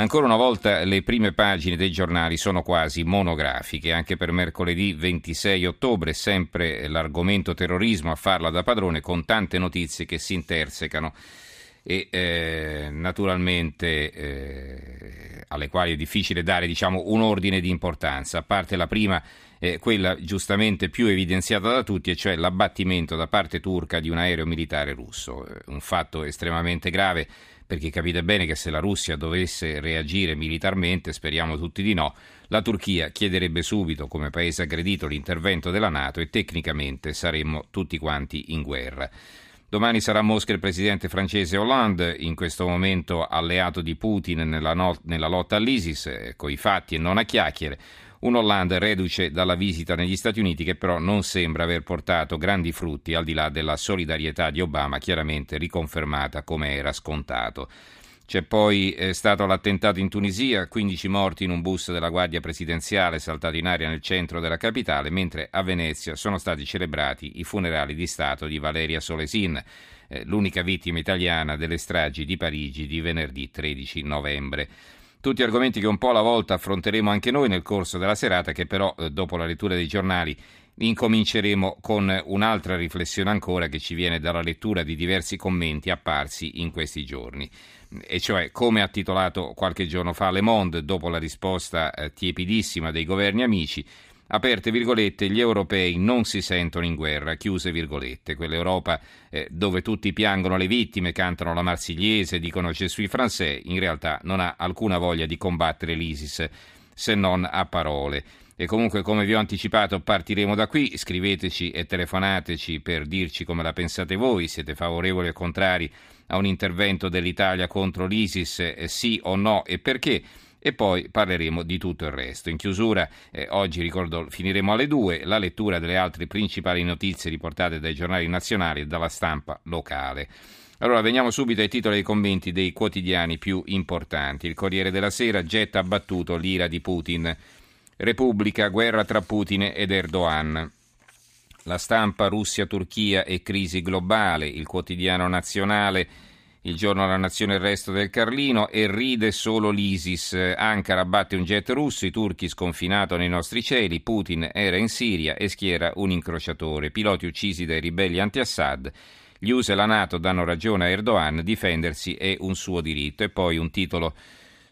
Ancora una volta le prime pagine dei giornali sono quasi monografiche, anche per mercoledì 26 ottobre, sempre l'argomento terrorismo a farla da padrone con tante notizie che si intersecano. E eh, naturalmente eh, alle quali è difficile dare diciamo, un ordine di importanza, a parte la prima, eh, quella giustamente più evidenziata da tutti, e cioè l'abbattimento da parte turca di un aereo militare russo, eh, un fatto estremamente grave perché capite bene che se la Russia dovesse reagire militarmente, speriamo tutti di no, la Turchia chiederebbe subito come paese aggredito l'intervento della Nato e tecnicamente saremmo tutti quanti in guerra. Domani sarà a Mosca il presidente francese Hollande, in questo momento alleato di Putin nella, no- nella lotta all'ISIS, eh, coi fatti e non a chiacchiere. Un Hollande reduce dalla visita negli Stati Uniti che però non sembra aver portato grandi frutti al di là della solidarietà di Obama, chiaramente riconfermata come era scontato. C'è poi eh, stato l'attentato in Tunisia, 15 morti in un bus della Guardia Presidenziale saltato in aria nel centro della capitale, mentre a Venezia sono stati celebrati i funerali di Stato di Valeria Solesin, eh, l'unica vittima italiana delle stragi di Parigi di venerdì 13 novembre. Tutti argomenti che un po' alla volta affronteremo anche noi nel corso della serata, che però, eh, dopo la lettura dei giornali, incominceremo con un'altra riflessione ancora che ci viene dalla lettura di diversi commenti apparsi in questi giorni. E cioè come ha titolato qualche giorno fa Le Monde dopo la risposta eh, tiepidissima dei governi amici, aperte virgolette, gli europei non si sentono in guerra, chiuse virgolette, quell'Europa eh, dove tutti piangono le vittime, cantano la marsigliese, dicono suis français, in realtà non ha alcuna voglia di combattere l'ISIS se non a parole. E comunque, come vi ho anticipato, partiremo da qui. Scriveteci e telefonateci per dirci come la pensate voi. Siete favorevoli o contrari a un intervento dell'Italia contro l'ISIS? Eh, sì o no e perché? E poi parleremo di tutto il resto. In chiusura, eh, oggi ricordo, finiremo alle due, la lettura delle altre principali notizie riportate dai giornali nazionali e dalla stampa locale. Allora, veniamo subito ai titoli e ai commenti dei quotidiani più importanti. Il Corriere della Sera getta abbattuto l'ira di Putin. Repubblica, guerra tra Putin ed Erdogan. La stampa, Russia, Turchia e crisi globale. Il quotidiano nazionale, il giorno della nazione il resto del Carlino e ride solo l'ISIS. Ankara batte un jet russo, i turchi sconfinato nei nostri cieli, Putin era in Siria e schiera un incrociatore. Piloti uccisi dai ribelli anti-Assad. Gli USA e la Nato danno ragione a Erdogan, difendersi è un suo diritto. E poi un titolo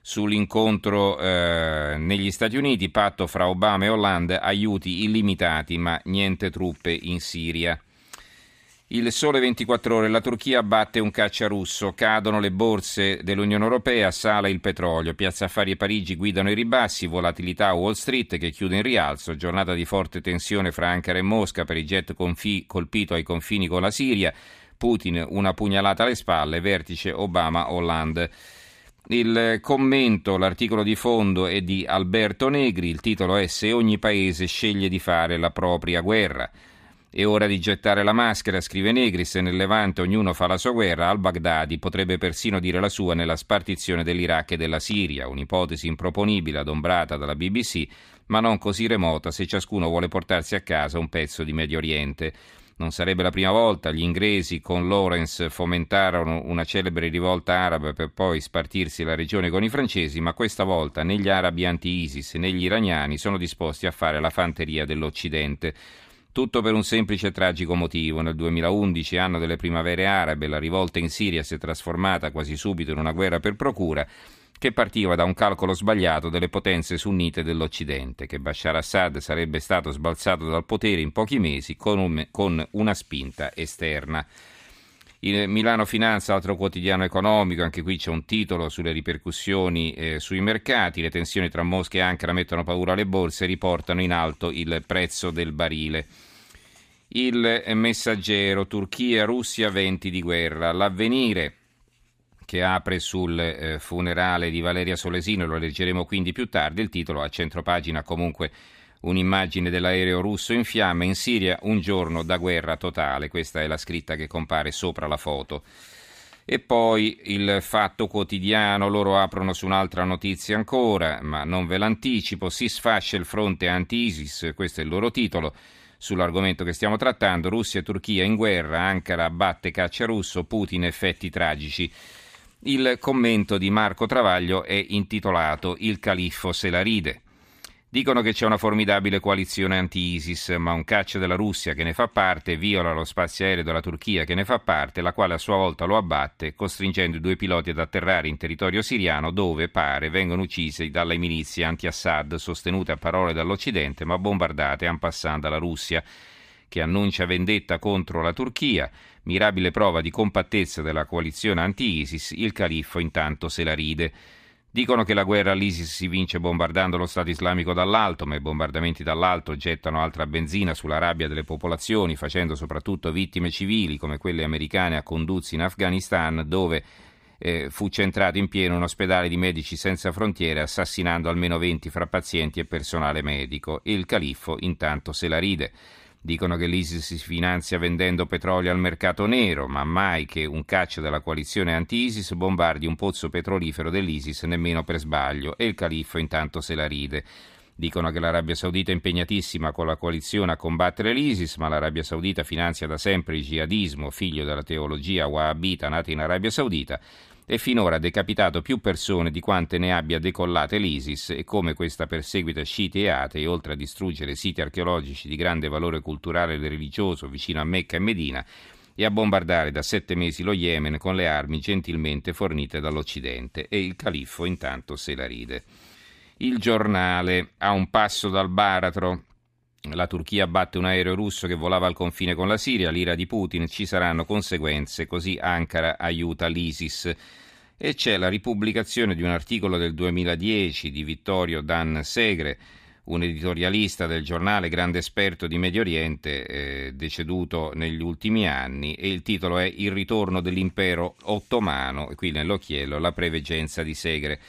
sull'incontro eh, negli Stati Uniti, patto fra Obama e Hollande, aiuti illimitati ma niente truppe in Siria. Il sole 24 ore, la Turchia batte un caccia russo, cadono le borse dell'Unione Europea, sale il petrolio, Piazza Affari e Parigi guidano i ribassi, volatilità a Wall Street che chiude in rialzo, giornata di forte tensione fra Ankara e Mosca per il jet confi- colpito ai confini con la Siria, Putin una pugnalata alle spalle, vertice Obama-Hollande. Il commento, l'articolo di fondo è di Alberto Negri, il titolo è Se ogni paese sceglie di fare la propria guerra. È ora di gettare la maschera, scrive Negri, se nel Levante ognuno fa la sua guerra, al-Baghdadi potrebbe persino dire la sua nella spartizione dell'Iraq e della Siria, un'ipotesi improponibile adombrata dalla BBC, ma non così remota se ciascuno vuole portarsi a casa un pezzo di Medio Oriente. Non sarebbe la prima volta, gli inglesi con Lawrence fomentarono una celebre rivolta araba per poi spartirsi la regione con i francesi, ma questa volta né gli arabi anti-ISIS né gli iraniani sono disposti a fare la fanteria dell'Occidente. Tutto per un semplice e tragico motivo. Nel 2011, anno delle primavere arabe, la rivolta in Siria si è trasformata quasi subito in una guerra per procura che partiva da un calcolo sbagliato delle potenze sunnite dell'Occidente, che Bashar Assad sarebbe stato sbalzato dal potere in pochi mesi con, un, con una spinta esterna. Il Milano Finanza, altro quotidiano economico, anche qui c'è un titolo sulle ripercussioni eh, sui mercati, le tensioni tra Mosca e Ankara mettono paura alle borse e riportano in alto il prezzo del barile. Il messaggero, Turchia, Russia, venti di guerra. L'avvenire che apre sul eh, funerale di Valeria Solesino, lo leggeremo quindi più tardi, il titolo a centropagina comunque un'immagine dell'aereo russo in fiamme in Siria, un giorno da guerra totale, questa è la scritta che compare sopra la foto. E poi il fatto quotidiano, loro aprono su un'altra notizia ancora, ma non ve l'anticipo, si sfascia il fronte anti-ISIS, questo è il loro titolo, sull'argomento che stiamo trattando, Russia e Turchia in guerra, Ankara batte caccia russo, Putin effetti tragici. Il commento di Marco Travaglio è intitolato Il califfo se la ride. Dicono che c'è una formidabile coalizione anti-ISIS, ma un caccia della Russia che ne fa parte viola lo spazio aereo della Turchia che ne fa parte, la quale a sua volta lo abbatte, costringendo i due piloti ad atterrare in territorio siriano dove, pare, vengono uccisi dalle milizie anti-Assad, sostenute a parole dall'Occidente, ma bombardate en passant dalla Russia che annuncia vendetta contro la Turchia, mirabile prova di compattezza della coalizione anti-ISIS, il califfo intanto se la ride. Dicono che la guerra all'ISIS si vince bombardando lo Stato islamico dall'alto, ma i bombardamenti dall'alto gettano altra benzina sulla rabbia delle popolazioni, facendo soprattutto vittime civili come quelle americane a Kunduz in Afghanistan, dove eh, fu centrato in pieno un ospedale di Medici Senza Frontiere, assassinando almeno 20 fra pazienti e personale medico. E il califfo intanto se la ride. Dicono che l'ISIS si finanzia vendendo petrolio al mercato nero, ma mai che un caccia della coalizione anti-ISIS bombardi un pozzo petrolifero dell'ISIS nemmeno per sbaglio e il califfo intanto se la ride. Dicono che l'Arabia Saudita è impegnatissima con la coalizione a combattere l'ISIS, ma l'Arabia Saudita finanzia da sempre il jihadismo, figlio della teologia wahhabita nata in Arabia Saudita, e finora ha decapitato più persone di quante ne abbia decollate l'ISIS e come questa perseguita sciiti e atei, oltre a distruggere siti archeologici di grande valore culturale e religioso vicino a Mecca e Medina, e a bombardare da sette mesi lo Yemen con le armi gentilmente fornite dall'Occidente e il califfo intanto se la ride. Il giornale a un passo dal baratro. La Turchia batte un aereo russo che volava al confine con la Siria, l'ira di Putin, ci saranno conseguenze, così Ankara aiuta l'ISIS. E c'è la ripubblicazione di un articolo del 2010 di Vittorio Dan Segre, un editorialista del giornale, grande esperto di Medio Oriente, eh, deceduto negli ultimi anni, e il titolo è Il ritorno dell'impero ottomano, e qui nell'occhiello la preveggenza di Segre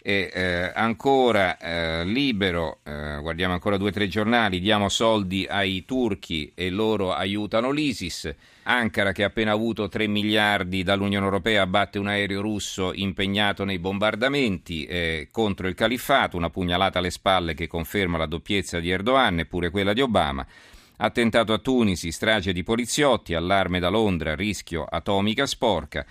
e eh, ancora eh, libero, eh, guardiamo ancora due o tre giornali, diamo soldi ai turchi e loro aiutano l'ISIS. Ankara che ha appena avuto 3 miliardi dall'Unione Europea abbatte un aereo russo impegnato nei bombardamenti eh, contro il califfato, una pugnalata alle spalle che conferma la doppiezza di Erdogan e pure quella di Obama. Attentato a Tunisi, strage di poliziotti, allarme da Londra, rischio atomica sporca.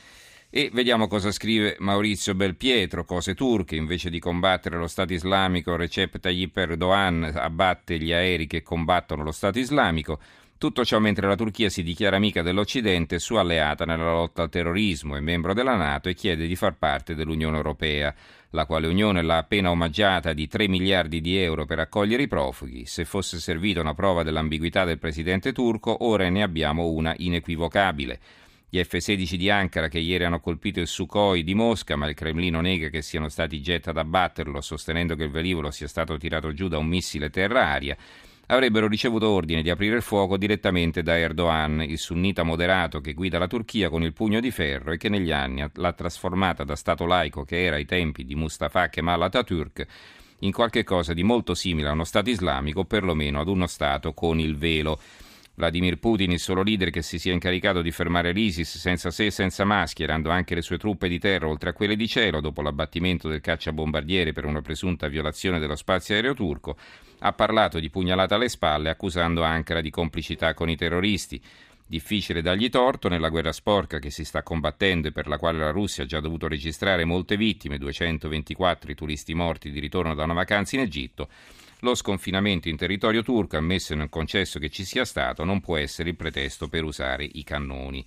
E vediamo cosa scrive Maurizio Belpietro, cose turche, invece di combattere lo Stato islamico, Recep Tayyip Erdogan abbatte gli aerei che combattono lo Stato islamico. Tutto ciò mentre la Turchia si dichiara amica dell'Occidente sua alleata nella lotta al terrorismo e membro della Nato e chiede di far parte dell'Unione Europea, la quale Unione l'ha appena omaggiata di 3 miliardi di euro per accogliere i profughi. Se fosse servita una prova dell'ambiguità del presidente turco, ora ne abbiamo una inequivocabile. Gli F-16 di Ankara che ieri hanno colpito il Sukhoi di Mosca, ma il Cremlino nega che siano stati jet ad abbatterlo, sostenendo che il velivolo sia stato tirato giù da un missile terra-aria, avrebbero ricevuto ordine di aprire il fuoco direttamente da Erdogan, il sunnita moderato che guida la Turchia con il pugno di ferro e che negli anni l'ha trasformata da Stato laico che era ai tempi di Mustafa Kemal Atatürk in qualche cosa di molto simile a uno Stato islamico, perlomeno ad uno Stato con il velo. Vladimir Putin, il solo leader che si sia incaricato di fermare l'ISIS senza sé e senza ma, schierando anche le sue truppe di terra oltre a quelle di cielo dopo l'abbattimento del cacciabombardiere per una presunta violazione dello spazio aereo turco, ha parlato di pugnalata alle spalle accusando Ankara di complicità con i terroristi. Difficile dargli torto nella guerra sporca che si sta combattendo e per la quale la Russia ha già dovuto registrare molte vittime, 224 i turisti morti di ritorno da una vacanza in Egitto lo sconfinamento in territorio turco, ammesso nel concesso che ci sia stato, non può essere il pretesto per usare i cannoni.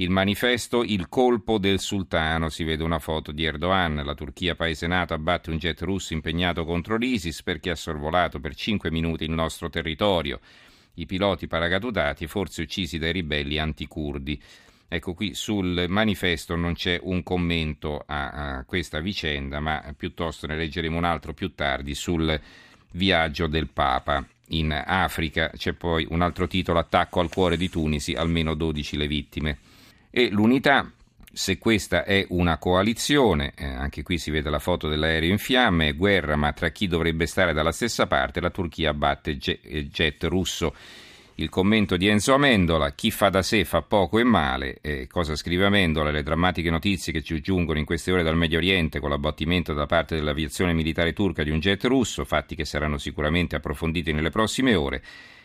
Il manifesto Il colpo del sultano, si vede una foto di Erdogan, la Turchia paese nato abbatte un jet russo impegnato contro l'ISIS perché ha sorvolato per 5 minuti il nostro territorio. I piloti paracadutati forse uccisi dai ribelli anticurdi. Ecco qui sul manifesto non c'è un commento a, a questa vicenda, ma piuttosto ne leggeremo un altro più tardi sul viaggio del Papa. In Africa c'è poi un altro titolo, Attacco al cuore di Tunisi, almeno 12 le vittime. E l'unità se questa è una coalizione, eh, anche qui si vede la foto dell'aereo in fiamme, guerra, ma tra chi dovrebbe stare dalla stessa parte, la Turchia batte jet russo. Il commento di Enzo Amendola, chi fa da sé fa poco e male, eh, cosa scrive Amendola, le drammatiche notizie che ci giungono in queste ore dal Medio Oriente con l'abbattimento da parte dell'aviazione militare turca di un jet russo, fatti che saranno sicuramente approfonditi nelle prossime ore,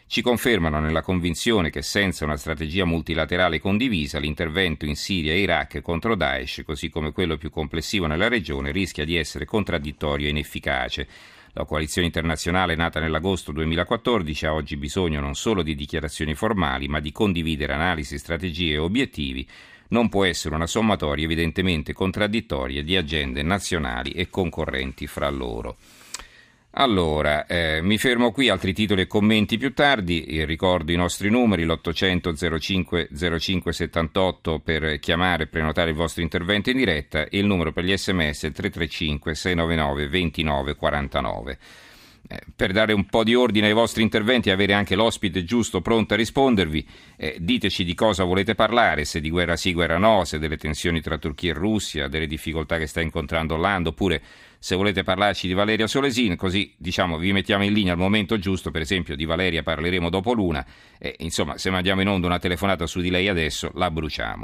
ci confermano nella convinzione che senza una strategia multilaterale condivisa l'intervento in Siria e Iraq contro Daesh, così come quello più complessivo nella regione, rischia di essere contraddittorio e inefficace. La coalizione internazionale nata nell'agosto 2014 ha oggi bisogno non solo di dichiarazioni formali, ma di condividere analisi, strategie e obiettivi. Non può essere una sommatoria evidentemente contraddittoria di agende nazionali e concorrenti fra loro. Allora, eh, mi fermo qui, altri titoli e commenti più tardi, ricordo i nostri numeri, l'800 05 05 78 per chiamare e prenotare il vostro intervento in diretta e il numero per gli sms 335 699 29 49. Eh, per dare un po' di ordine ai vostri interventi e avere anche l'ospite giusto pronto a rispondervi, eh, diteci di cosa volete parlare, se di guerra sì, guerra no, se delle tensioni tra Turchia e Russia, delle difficoltà che sta incontrando Orlando, oppure se volete parlarci di Valeria Solesin, così diciamo vi mettiamo in linea al momento giusto, per esempio di Valeria parleremo dopo l'una, e insomma se mandiamo in onda una telefonata su di lei adesso la bruciamo.